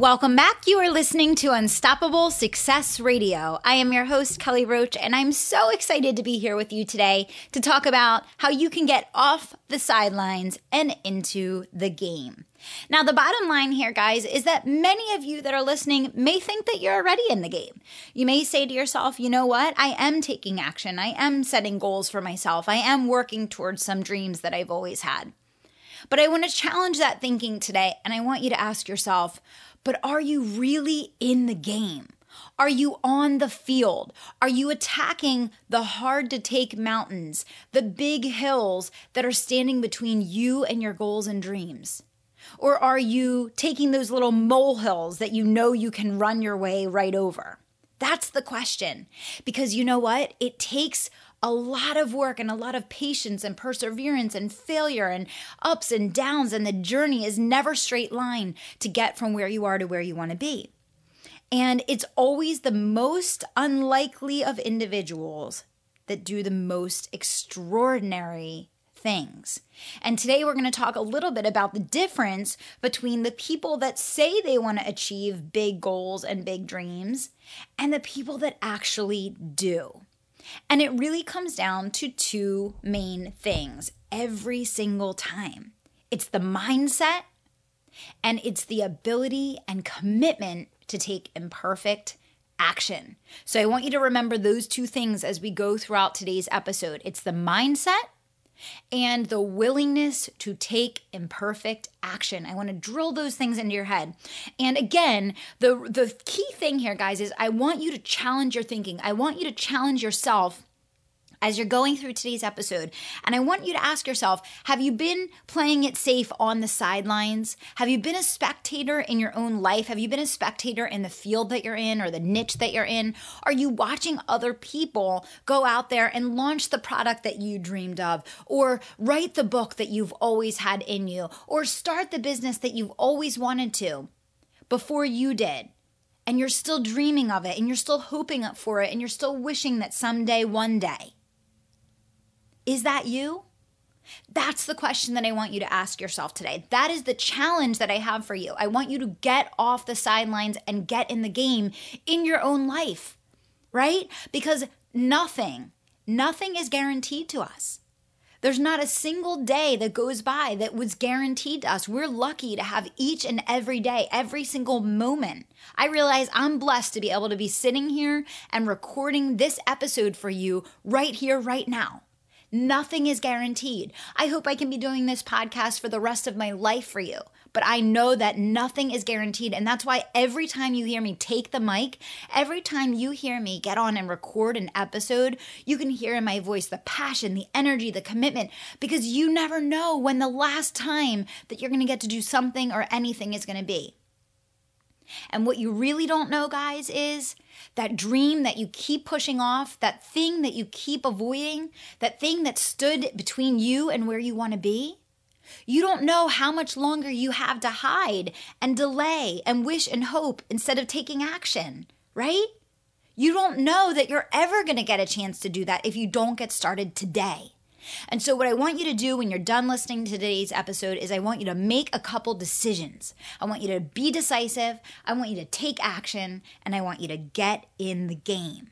Welcome back. You are listening to Unstoppable Success Radio. I am your host, Kelly Roach, and I'm so excited to be here with you today to talk about how you can get off the sidelines and into the game. Now, the bottom line here, guys, is that many of you that are listening may think that you're already in the game. You may say to yourself, you know what? I am taking action. I am setting goals for myself. I am working towards some dreams that I've always had. But I want to challenge that thinking today, and I want you to ask yourself, but are you really in the game? Are you on the field? Are you attacking the hard to take mountains, the big hills that are standing between you and your goals and dreams? Or are you taking those little molehills that you know you can run your way right over? That's the question. Because you know what? It takes a lot of work and a lot of patience and perseverance and failure and ups and downs. And the journey is never straight line to get from where you are to where you want to be. And it's always the most unlikely of individuals that do the most extraordinary things. And today we're going to talk a little bit about the difference between the people that say they want to achieve big goals and big dreams and the people that actually do. And it really comes down to two main things every single time it's the mindset and it's the ability and commitment to take imperfect action. So I want you to remember those two things as we go throughout today's episode it's the mindset and the willingness to take imperfect action. I want to drill those things into your head. And again, the the key thing here guys is I want you to challenge your thinking. I want you to challenge yourself as you're going through today's episode. And I want you to ask yourself have you been playing it safe on the sidelines? Have you been a spectator in your own life? Have you been a spectator in the field that you're in or the niche that you're in? Are you watching other people go out there and launch the product that you dreamed of, or write the book that you've always had in you, or start the business that you've always wanted to before you did? and you're still dreaming of it and you're still hoping up for it and you're still wishing that someday, one day. Is that you? That's the question that I want you to ask yourself today. That is the challenge that I have for you. I want you to get off the sidelines and get in the game in your own life, right? Because nothing, nothing is guaranteed to us. There's not a single day that goes by that was guaranteed to us. We're lucky to have each and every day, every single moment. I realize I'm blessed to be able to be sitting here and recording this episode for you right here, right now. Nothing is guaranteed. I hope I can be doing this podcast for the rest of my life for you, but I know that nothing is guaranteed. And that's why every time you hear me take the mic, every time you hear me get on and record an episode, you can hear in my voice the passion, the energy, the commitment, because you never know when the last time that you're going to get to do something or anything is going to be. And what you really don't know, guys, is that dream that you keep pushing off, that thing that you keep avoiding, that thing that stood between you and where you want to be. You don't know how much longer you have to hide and delay and wish and hope instead of taking action, right? You don't know that you're ever going to get a chance to do that if you don't get started today. And so, what I want you to do when you're done listening to today's episode is I want you to make a couple decisions. I want you to be decisive, I want you to take action, and I want you to get in the game.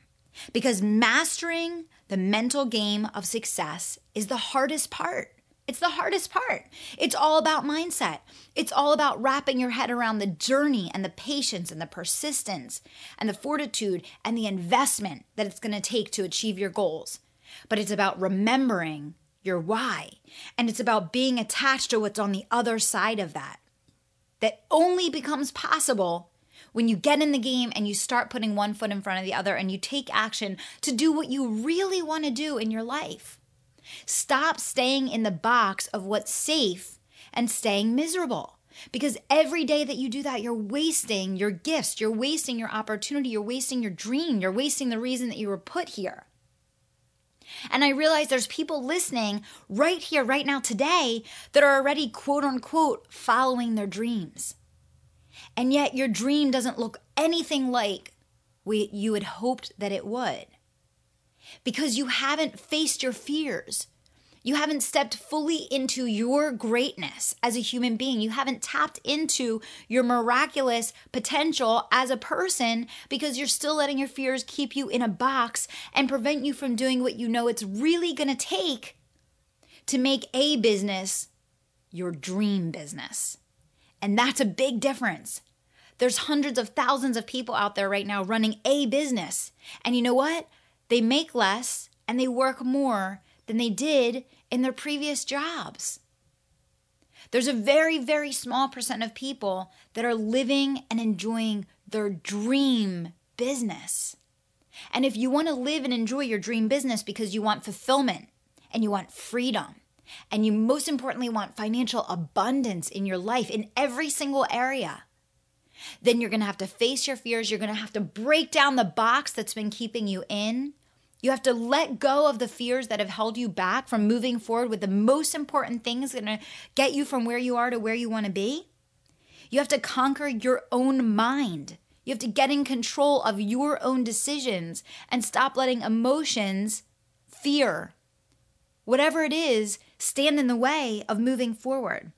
Because mastering the mental game of success is the hardest part. It's the hardest part. It's all about mindset. It's all about wrapping your head around the journey and the patience and the persistence and the fortitude and the investment that it's going to take to achieve your goals but it's about remembering your why. And it's about being attached to what's on the other side of that. That only becomes possible when you get in the game and you start putting one foot in front of the other and you take action to do what you really want to do in your life. Stop staying in the box of what's safe and staying miserable. Because every day that you do that, you're wasting your gifts, you're wasting your opportunity, you're wasting your dream, you're wasting the reason that you were put here. And I realize there's people listening right here, right now, today, that are already quote unquote following their dreams. And yet your dream doesn't look anything like what you had hoped that it would. Because you haven't faced your fears. You haven't stepped fully into your greatness as a human being. You haven't tapped into your miraculous potential as a person because you're still letting your fears keep you in a box and prevent you from doing what you know it's really going to take to make a business your dream business. And that's a big difference. There's hundreds of thousands of people out there right now running a business. And you know what? They make less and they work more than they did in their previous jobs. There's a very, very small percent of people that are living and enjoying their dream business. And if you want to live and enjoy your dream business because you want fulfillment and you want freedom, and you most importantly want financial abundance in your life in every single area, then you're going to have to face your fears. You're going to have to break down the box that's been keeping you in you have to let go of the fears that have held you back from moving forward with the most important things that are going to get you from where you are to where you want to be. You have to conquer your own mind. You have to get in control of your own decisions and stop letting emotions, fear, whatever it is, stand in the way of moving forward.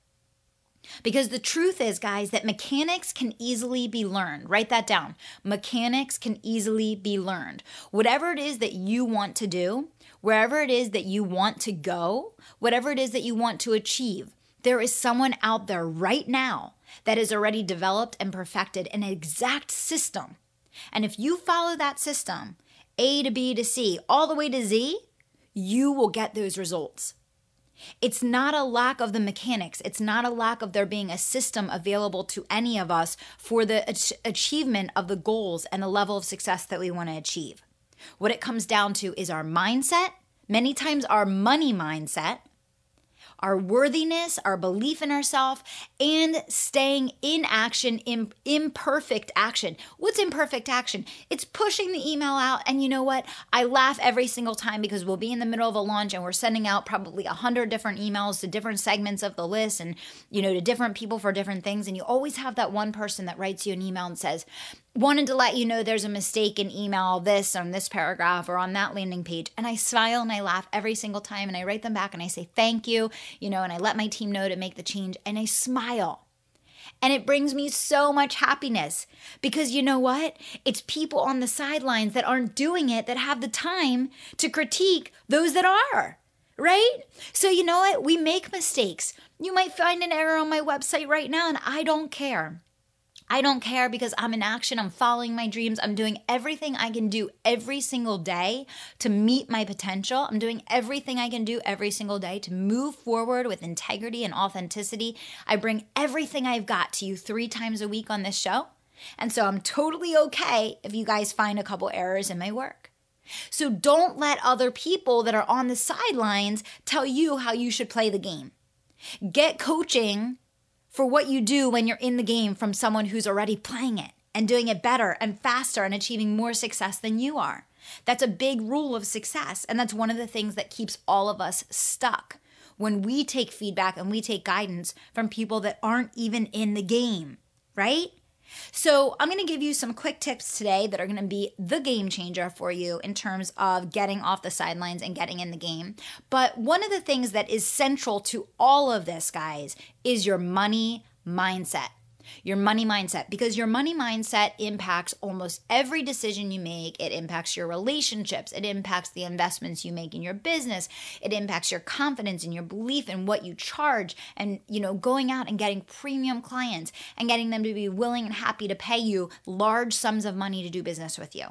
Because the truth is, guys, that mechanics can easily be learned. Write that down. Mechanics can easily be learned. Whatever it is that you want to do, wherever it is that you want to go, whatever it is that you want to achieve, there is someone out there right now that has already developed and perfected an exact system. And if you follow that system, A to B to C, all the way to Z, you will get those results. It's not a lack of the mechanics. It's not a lack of there being a system available to any of us for the ach- achievement of the goals and the level of success that we want to achieve. What it comes down to is our mindset, many times our money mindset, our worthiness, our belief in ourselves, and staying in action, in imperfect action. What's imperfect action? It's pushing the email out. And you know what? I laugh every single time because we'll be in the middle of a launch and we're sending out probably a hundred different emails to different segments of the list and, you know, to different people for different things. And you always have that one person that writes you an email and says, wanted to let you know there's a mistake in email this on this paragraph or on that landing page and i smile and i laugh every single time and i write them back and i say thank you you know and i let my team know to make the change and i smile and it brings me so much happiness because you know what? It's people on the sidelines that aren't doing it that have the time to critique those that are, right? So, you know what? We make mistakes. You might find an error on my website right now, and I don't care. I don't care because I'm in action. I'm following my dreams. I'm doing everything I can do every single day to meet my potential. I'm doing everything I can do every single day to move forward with integrity and authenticity. I bring everything I've got to you three times a week on this show. And so I'm totally okay if you guys find a couple errors in my work. So don't let other people that are on the sidelines tell you how you should play the game. Get coaching for what you do when you're in the game from someone who's already playing it and doing it better and faster and achieving more success than you are. That's a big rule of success. And that's one of the things that keeps all of us stuck when we take feedback and we take guidance from people that aren't even in the game, right? So, I'm going to give you some quick tips today that are going to be the game changer for you in terms of getting off the sidelines and getting in the game. But one of the things that is central to all of this, guys, is your money mindset your money mindset because your money mindset impacts almost every decision you make. It impacts your relationships, it impacts the investments you make in your business, it impacts your confidence and your belief in what you charge and you know going out and getting premium clients and getting them to be willing and happy to pay you large sums of money to do business with you.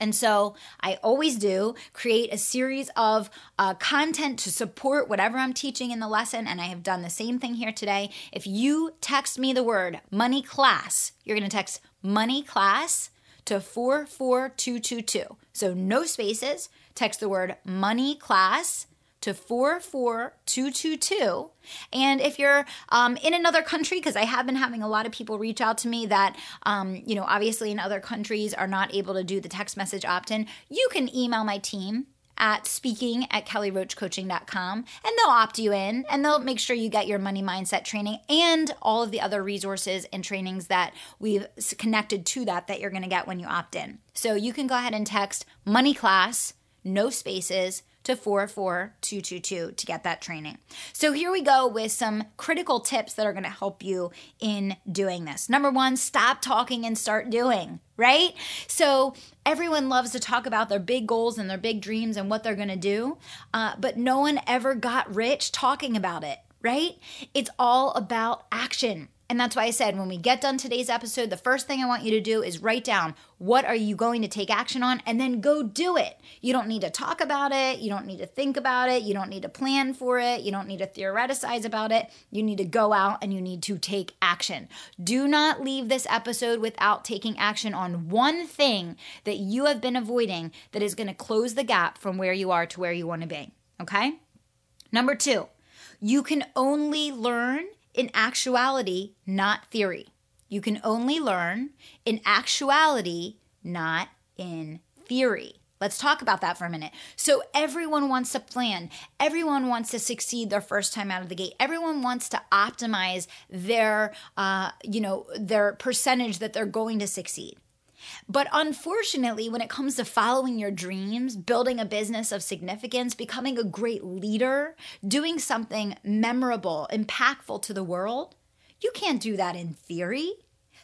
And so I always do create a series of uh, content to support whatever I'm teaching in the lesson. And I have done the same thing here today. If you text me the word money class, you're going to text money class to 44222. So no spaces. Text the word money class to 44222. And if you're um, in another country, because I have been having a lot of people reach out to me that, um, you know, obviously in other countries are not able to do the text message opt in, you can email my team at speaking at kellyroachcoaching.com and they'll opt you in and they'll make sure you get your money mindset training and all of the other resources and trainings that we've connected to that that you're going to get when you opt in. So you can go ahead and text money class, no spaces to 44222 to get that training. So here we go with some critical tips that are going to help you in doing this. Number 1, stop talking and start doing, right? So everyone loves to talk about their big goals and their big dreams and what they're going to do, uh, but no one ever got rich talking about it, right? It's all about action. And that's why I said when we get done today's episode, the first thing I want you to do is write down what are you going to take action on and then go do it. You don't need to talk about it, you don't need to think about it, you don't need to plan for it, you don't need to theorize about it. You need to go out and you need to take action. Do not leave this episode without taking action on one thing that you have been avoiding that is going to close the gap from where you are to where you want to be, okay? Number 2, you can only learn in actuality, not theory. You can only learn in actuality, not in theory. Let's talk about that for a minute. So, everyone wants to plan. Everyone wants to succeed their first time out of the gate. Everyone wants to optimize their, uh, you know, their percentage that they're going to succeed. But unfortunately, when it comes to following your dreams, building a business of significance, becoming a great leader, doing something memorable, impactful to the world, you can't do that in theory.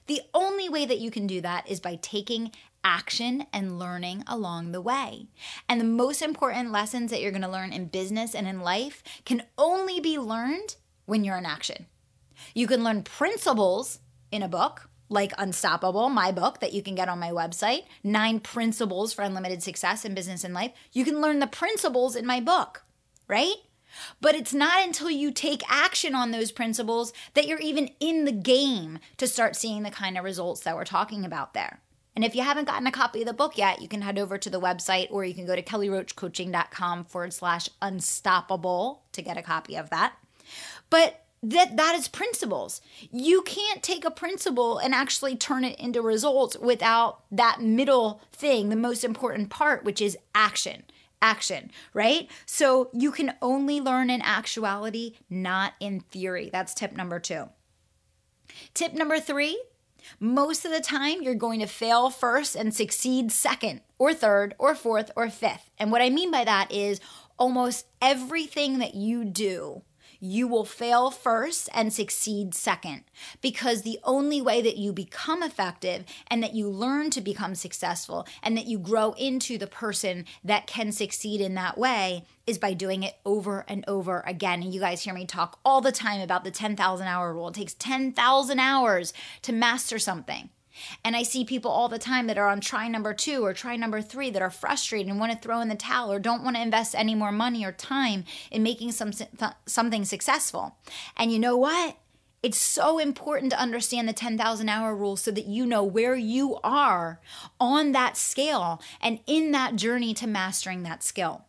The only way that you can do that is by taking action and learning along the way. And the most important lessons that you're going to learn in business and in life can only be learned when you're in action. You can learn principles in a book, like Unstoppable, my book that you can get on my website, Nine Principles for Unlimited Success in Business and Life. You can learn the principles in my book, right? But it's not until you take action on those principles that you're even in the game to start seeing the kind of results that we're talking about there. And if you haven't gotten a copy of the book yet, you can head over to the website or you can go to kellyroachcoaching.com forward slash unstoppable to get a copy of that. But that that is principles. You can't take a principle and actually turn it into results without that middle thing the most important part which is action action right? So you can only learn in actuality not in theory. That's tip number 2 tip number 3 most of the time you're going to fail first and succeed second or third or fourth or fifth. And what i mean by that is almost everything that you do you will fail first and succeed second. Because the only way that you become effective and that you learn to become successful and that you grow into the person that can succeed in that way is by doing it over and over again. And you guys hear me talk all the time about the 10,000 hour rule. It takes 10,000 hours to master something. And I see people all the time that are on try number two or try number three that are frustrated and want to throw in the towel or don't want to invest any more money or time in making some, something successful. And you know what? It's so important to understand the 10,000 hour rule so that you know where you are on that scale and in that journey to mastering that skill.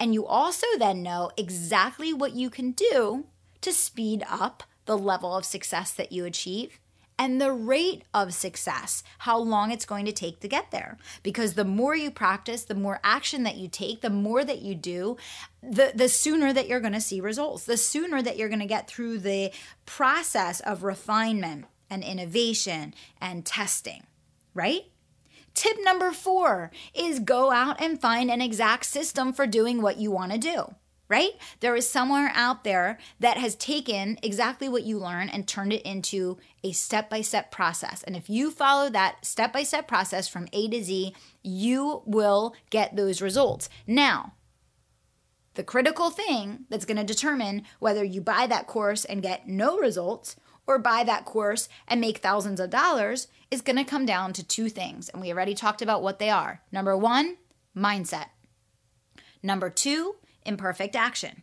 And you also then know exactly what you can do to speed up the level of success that you achieve and the rate of success, how long it's going to take to get there. Because the more you practice, the more action that you take, the more that you do, the, the sooner that you're going to see results, the sooner that you're going to get through the process of refinement and innovation and testing, right? Tip number four is go out and find an exact system for doing what you want to do right? There is somewhere out there that has taken exactly what you learn and turned it into a step by step process. And if you follow that step by step process from A to Z, you will get those results. Now, the critical thing that's going to determine whether you buy that course and get no results or buy that course and make thousands of dollars is going to come down to two things. And we already talked about what they are. Number one, mindset. Number two, imperfect action.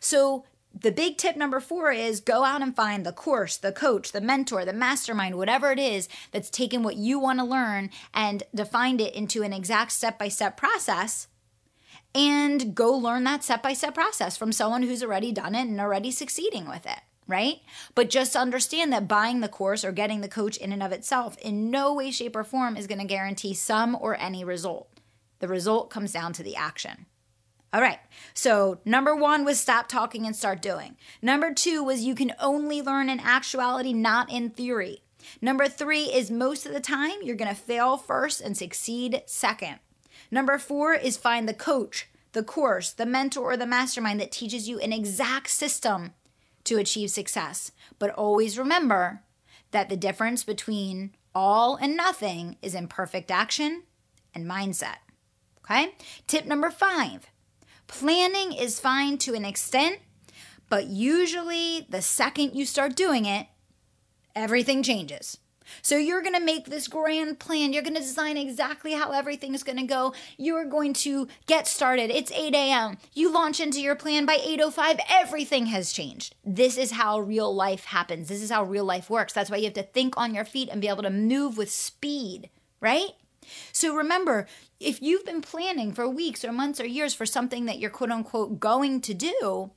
So, the big tip number four is go out and find the course, the coach, the mentor, the mastermind, whatever it is that's taken what you want to learn and defined it into an exact step by step process. and go learn that step by step process from someone who's already done it and already succeeding with it right? But just understand that buying the course or getting the coach in and of itself in no way, shape, or form is going to guarantee some or any result. The result comes down to the action. All right. So, number one was stop talking and start doing. Number two was you can only learn in actuality, not in theory. Number three is most of the time you're going to fail first and succeed second. Number four is find the coach, the course, the mentor, or the mastermind that teaches you an exact system to achieve success. But always remember that the difference between all and nothing is imperfect action and mindset. Okay? Tip number five planning is fine to an extent, but usually the second you start doing it, everything changes. So you're going to make this grand plan. You're going to design exactly how everything is going to go. You're going to get started. It's 8 a.m. You launch into your plan by 8:05. Everything has changed. This is how real life happens. This is how real life works. That's why you have to think on your feet and be able to move with speed, right? So remember, if you've been planning for weeks or months or years for something that you're quote unquote going to do,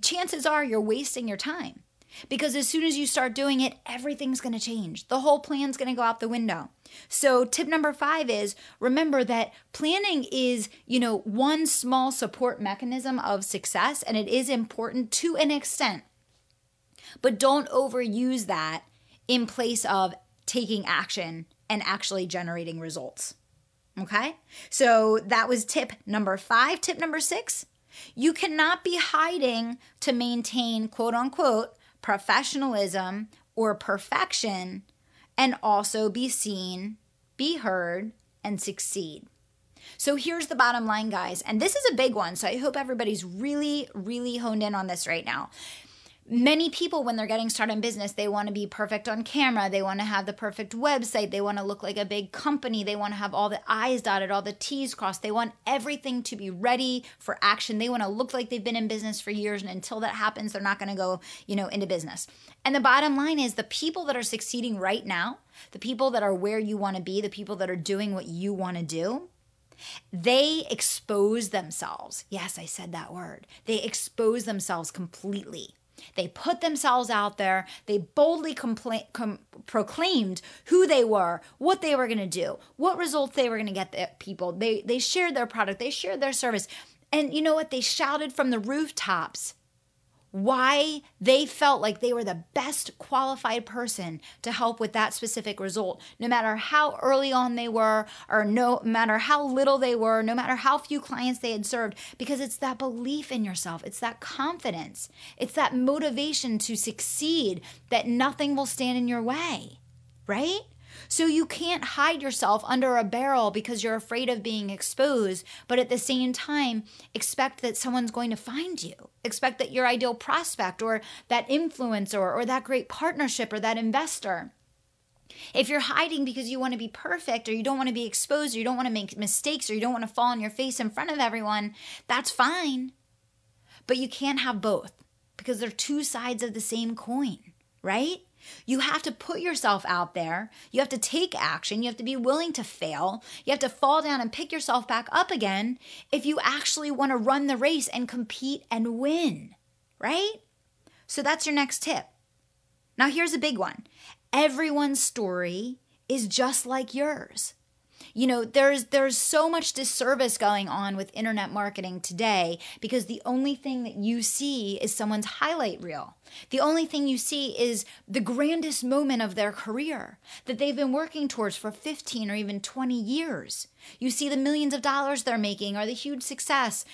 chances are you're wasting your time. Because as soon as you start doing it, everything's going to change. The whole plan's going to go out the window. So, tip number 5 is remember that planning is, you know, one small support mechanism of success and it is important to an extent. But don't overuse that in place of taking action and actually generating results. Okay? So, that was tip number 5. Tip number 6, you cannot be hiding to maintain quote unquote professionalism or perfection and also be seen, be heard, and succeed. So here's the bottom line, guys, and this is a big one. So I hope everybody's really, really honed in on this right now many people when they're getting started in business they want to be perfect on camera they want to have the perfect website they want to look like a big company they want to have all the i's dotted all the t's crossed they want everything to be ready for action they want to look like they've been in business for years and until that happens they're not going to go you know into business and the bottom line is the people that are succeeding right now the people that are where you want to be the people that are doing what you want to do they expose themselves. Yes, I said that word. They expose themselves completely they put themselves out there. They boldly compla- com- proclaimed who they were, what they were going to do, what results they were going to get the people. They they shared their product, they shared their service. And you know what? They shouted from the rooftops why they felt like they were the best qualified person to help with that specific result, no matter how early on they were, or no matter how little they were, no matter how few clients they had served, because it's that belief in yourself, it's that confidence, it's that motivation to succeed that nothing will stand in your way, right? So you can't hide yourself under a barrel because you're afraid of being exposed, but at the same time, expect that someone's going to find you. Expect that your ideal prospect or that influencer or that great partnership or that investor. If you're hiding because you want to be perfect or you don't want to be exposed or you don't want to make mistakes or you don't want to fall on your face in front of everyone, that's fine. But you can't have both because they're two sides of the same coin, right? You have to put yourself out there. You have to take action. You have to be willing to fail. You have to fall down and pick yourself back up again if you actually want to run the race and compete and win, right? So that's your next tip. Now, here's a big one everyone's story is just like yours you know there's there's so much disservice going on with internet marketing today because the only thing that you see is someone's highlight reel. The only thing you see is the grandest moment of their career that they've been working towards for 15 or even 20 years. You see the millions of dollars they're making or the huge success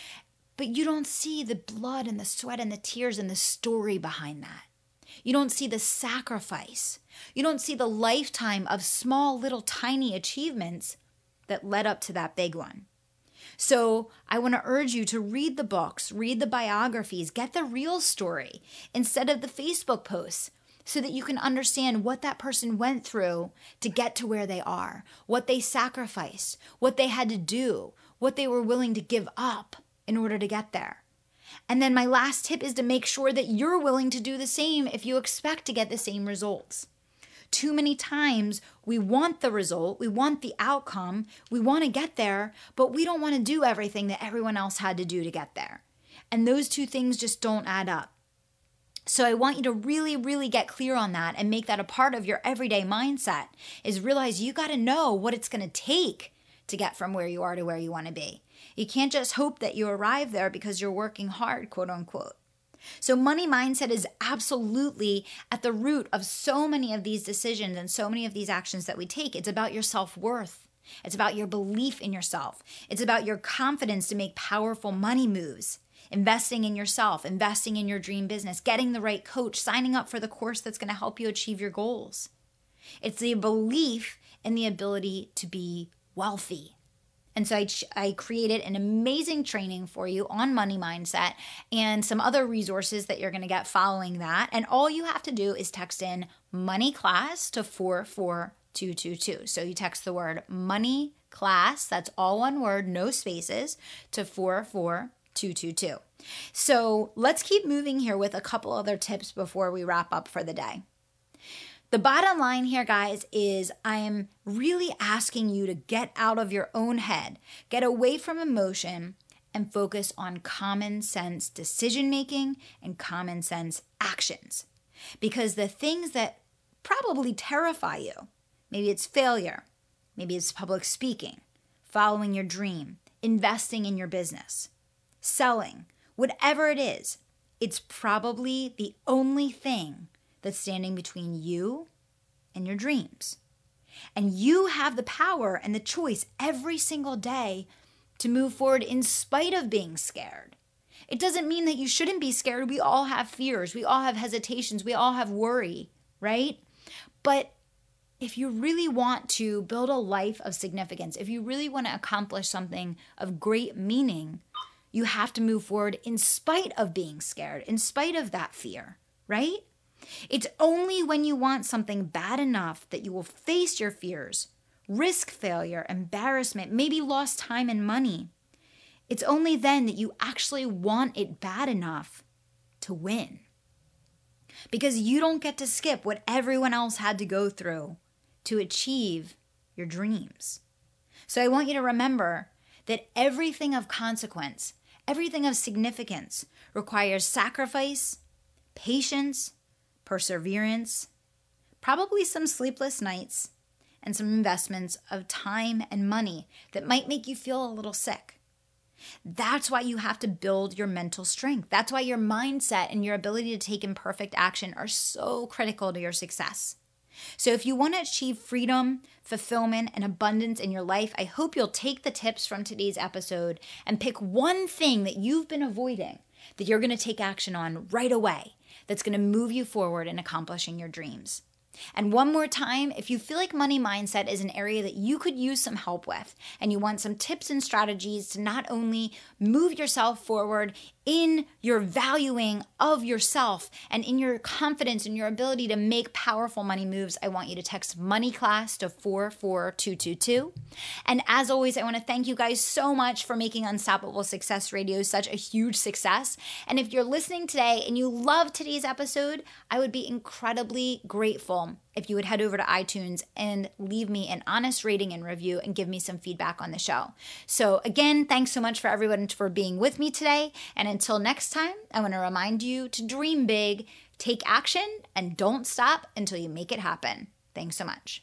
but you don't see the blood and the sweat and the tears and the story behind that. You don't see the sacrifice. You don't see the lifetime of small, little, tiny achievements that led up to that big one. So I want to urge you to read the books, read the biographies, get the real story instead of the Facebook posts so that you can understand what that person went through to get to where they are, what they sacrificed, what they had to do, what they were willing to give up in order to get there. And then my last tip is to make sure that you're willing to do the same if you expect to get the same results. Too many times we want the result, we want the outcome, we want to get there, but we don't want to do everything that everyone else had to do to get there. And those two things just don't add up. So I want you to really, really get clear on that and make that a part of your everyday mindset is realize you got to know what it's going to take to get from where you are to where you want to be. You can't just hope that you arrive there because you're working hard, quote unquote. So, money mindset is absolutely at the root of so many of these decisions and so many of these actions that we take. It's about your self worth. It's about your belief in yourself. It's about your confidence to make powerful money moves investing in yourself, investing in your dream business, getting the right coach, signing up for the course that's going to help you achieve your goals. It's the belief in the ability to be wealthy. And so I, I created an amazing training for you on money mindset and some other resources that you're going to get following that. And all you have to do is text in money class to 44222. So you text the word money class, that's all one word, no spaces, to 44222. So let's keep moving here with a couple other tips before we wrap up for the day. The bottom line here, guys, is I am really asking you to get out of your own head, get away from emotion, and focus on common sense decision making and common sense actions. Because the things that probably terrify you, maybe it's failure, maybe it's public speaking, following your dream, investing in your business, selling, whatever it is, it's probably the only thing that's standing between you and your dreams. And you have the power and the choice every single day to move forward in spite of being scared. It doesn't mean that you shouldn't be scared. We all have fears, we all have hesitations, we all have worry, right? But if you really want to build a life of significance, if you really want to accomplish something of great meaning, you have to move forward in spite of being scared, in spite of that fear, right? It's only when you want something bad enough that you will face your fears, risk failure, embarrassment, maybe lost time and money. It's only then that you actually want it bad enough to win. Because you don't get to skip what everyone else had to go through to achieve your dreams. So I want you to remember that everything of consequence Everything of significance requires sacrifice, patience, perseverance, probably some sleepless nights, and some investments of time and money that might make you feel a little sick. That's why you have to build your mental strength. That's why your mindset and your ability to take imperfect action are so critical to your success. So, if you want to achieve freedom, fulfillment, and abundance in your life, I hope you'll take the tips from today's episode and pick one thing that you've been avoiding that you're going to take action on right away that's going to move you forward in accomplishing your dreams. And one more time, if you feel like money mindset is an area that you could use some help with, and you want some tips and strategies to not only move yourself forward in your valuing of yourself and in your confidence and your ability to make powerful money moves, I want you to text money class to 44222. And as always, I want to thank you guys so much for making Unstoppable Success Radio such a huge success. And if you're listening today and you love today's episode, I would be incredibly grateful if you would head over to iTunes and leave me an honest rating and review and give me some feedback on the show. So, again, thanks so much for everyone for being with me today. And until next time, I want to remind you to dream big, take action, and don't stop until you make it happen. Thanks so much.